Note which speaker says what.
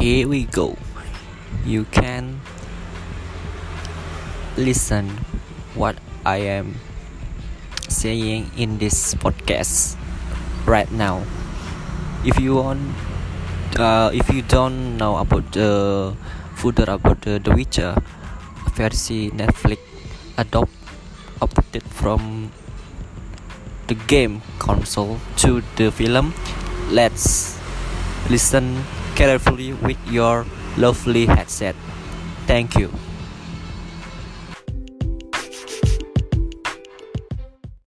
Speaker 1: here we go. You can listen what I am saying in this podcast right now. If you want, uh, if you don't know about the further about the, the Witcher versi Netflix adopt updated from the game console to the film, let's listen carefully with your lovely headset. Thank you.